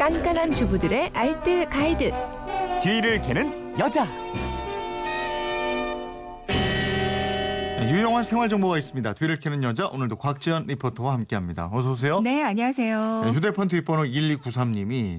깐깐한 주부들의 알뜰 가이드. 뒤를 캐는 여자. 네, 유용한 생활 정보가 있습니다. 뒤를 캐는 여자 오늘도 곽지연 리포터와 함께합니다. 어서 오세요. 네, 안녕하세요. 네, 휴대폰 뒷번호 1293님이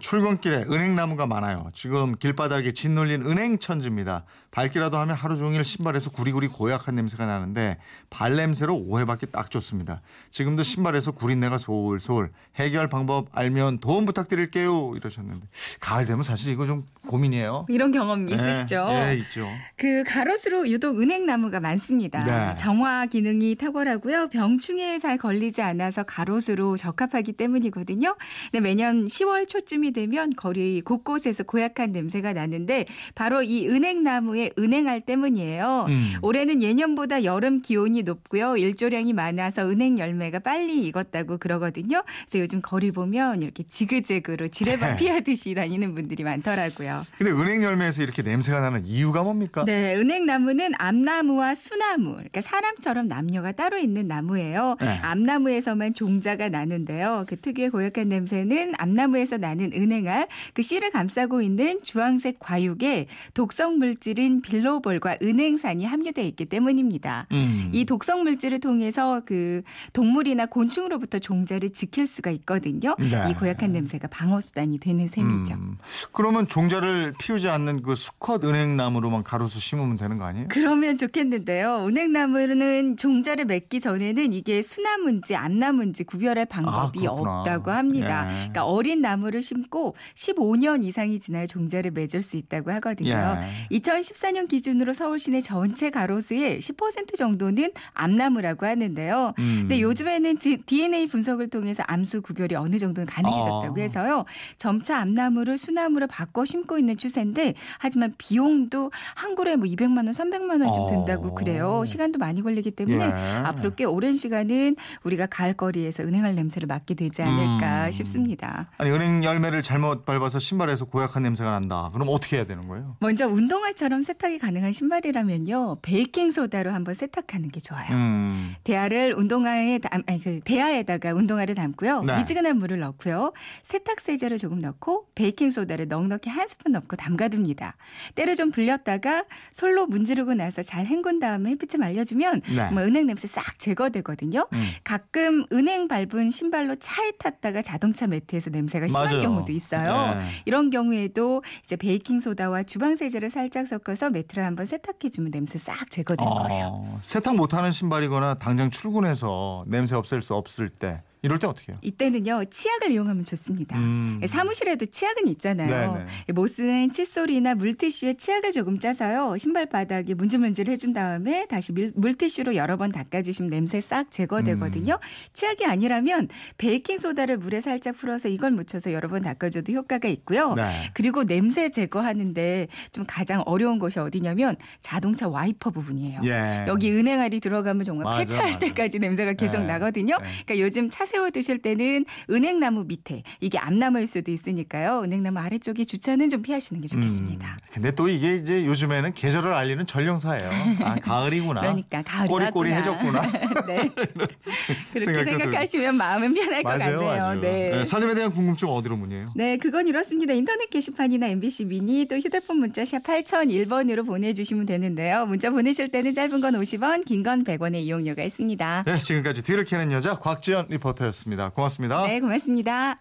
출근길에 은행나무가 많아요. 지금 길바닥에 짓눌린 은행천지입니다. 밟기라도 하면 하루 종일 신발에서 구리구리 고약한 냄새가 나는데 발냄새로 오해받기 딱 좋습니다. 지금도 신발에서 구린내가 솔솔 해결 방법 알면 도움 부탁드릴게요 이러셨는데 가을 되면 사실 이거 좀 고민이에요. 이런 경험 있으시죠? 네, 네 있죠. 그 가로수로 유독 은행나무가 많습니다. 네. 정화 기능이 탁월하고요. 병충해에 잘 걸리지 않아서 가로수로 적합하기 때문이거든요. 네, 매년 10월 초쯤이 되면 거리 곳곳에서 고약한 냄새가 나는데 바로 이 은행나무의 은행알 때문이에요. 음. 올해는 예년보다 여름 기온이 높고요. 일조량이 많아서 은행 열매가 빨리 익었다고 그러거든요. 그래서 요즘 거리 보면 이렇게 지그재그로 지뢰밭 피하듯이 다니는 분들이 많더라고요. 근데 은행 열매에서 이렇게 냄새가 나는 이유가 뭡니까? 네, 은행나무는 암나무와 수나무, 그러니까 사람처럼 남녀가 따로 있는 나무예요. 네. 암나무에서만 종자가 나는데요. 그 특유의 고약한 냄새는 암나무에서 나는 은행알, 그 씨를 감싸고 있는 주황색 과육에 독성 물질인 빌로볼과 은행산이 함유되어 있기 때문입니다. 음. 이 독성 물질을 통해서 그 동물이나 곤충으로부터 종자를 지킬 수가 있거든요. 네. 이 고약한 냄새가 방어 수단이 되는 셈이죠. 음. 그러면 종자를 피우지 않는 그 수컷 은행나무로만 가로수 심으면 되는 거 아니에요? 그러면 좋겠는데요. 은행나무는 종자를 맺기 전에는 이게 수나무인지 암나무인지 구별할 방법이 아. 없다고 합니다. 예. 그러니까 어린 나무 를 심고 15년 이상이 지나야 종자를 맺을 수 있다고 하거든요. 예. 2014년 기준으로 서울 시내 전체 가로수의 10% 정도는 암나무라고 하는데요. 음. 근데 요즘에는 DNA 분석을 통해서 암수 구별이 어느 정도는 가능해졌다고 아. 해서요. 점차 암나무를 수나무로 바꿔 심고 있는 추세인데 하지만 비용도 한 그루에 뭐 200만 원, 300만 원쯤 어. 든다고 그래요. 시간도 많이 걸리기 때문에 예. 앞으로 꽤 오랜 시간은 우리가 가을거리에서 은행알 냄새를 맡게 되지 않을까 음. 싶습니다. 아니 은행 열매를 잘못 밟아서 신발에서 고약한 냄새가 난다. 그럼 어떻게 해야 되는 거예요? 먼저 운동화처럼 세탁이 가능한 신발이라면요. 베이킹 소다로 한번 세탁하는 게 좋아요. 음. 대야를 운동화에 담, 아니 그 대야에다가 운동화를 담고요. 네. 미지근한 물을 넣고요. 세탁 세제를 조금 넣고 베이킹 소다를 넉넉히 한 스푼 넣고 담가둡니다. 때를 좀 불렸다가 솔로 문지르고 나서 잘 헹군 다음에 햇빛에 말려주면 네. 뭐 은행 냄새 싹 제거되거든요. 음. 가끔 은행 밟은 신발로 차에 탔다가 자동차 매트에서 냄새가 심한 맞아요. 경우도 있어요. 네. 이런 경우에도 이제 베이킹 소다와 주방 세제를 살짝 섞어서 매트를 한번 세탁해 주면 냄새 싹 제거된 거예요. 어, 세탁 못하는 신발이거나 당장 출근해서 냄새 없앨 수 없을 때 이럴 때 어떻게 해요? 이때는요 치약을 이용하면 좋습니다. 음. 사무실에도 치약은 있잖아요. 네네. 못 쓰는 칫솔이나 물티슈에 치약을 조금 짜서요 신발 바닥에 문질문질 해준 다음에 다시 밀- 물티슈로 여러 번 닦아주시면 냄새 싹 제거되거든요. 음. 치약이 아니라면 베이킹 소다를 물에 살짝 풀어서 이걸 묻혀서 여러 번 닦아줘도 효과가 있고요. 네. 그리고 냄새 제거하는데 좀 가장 어려운 것이 어디냐면 자동차 와이퍼 부분이에요. 예. 여기 은행알이 들어가면 정말 맞아, 폐차할 맞아. 때까지 냄새가 계속 네. 나거든요. 네. 그러니까 요즘 차 세워 드실 때는 은행나무 밑에 이게 암나무일 수도 있으니까요. 은행나무 아래쪽에 주차는 좀 피하시는 게 좋겠습니다. 음. 근데 또 이게 이제 요즘에는 계절을 알리는 전령사예요. 아, 가을이구나. 그러니까 가을이 꼬리꼬리해졌구나. 네. 그렇게 생각하시면 마음은 편할 것 맞아요, 같네요. 맞아요. 네. 네, 살림에 대한 궁금증 어디로 문의해요? 네, 그건 이렇습니다. 인터넷 게시판이나 MBC 미니 또 휴대폰 문자 샵 8001번으로 보내주시면 되는데요. 문자 보내실 때는 짧은 건 50원, 긴 건 100원의 이용료가 있습니다. 네, 지금까지 뒤를 캐는 여자 곽지연 리포터였습니다. 고맙습니다. 네, 고맙습니다.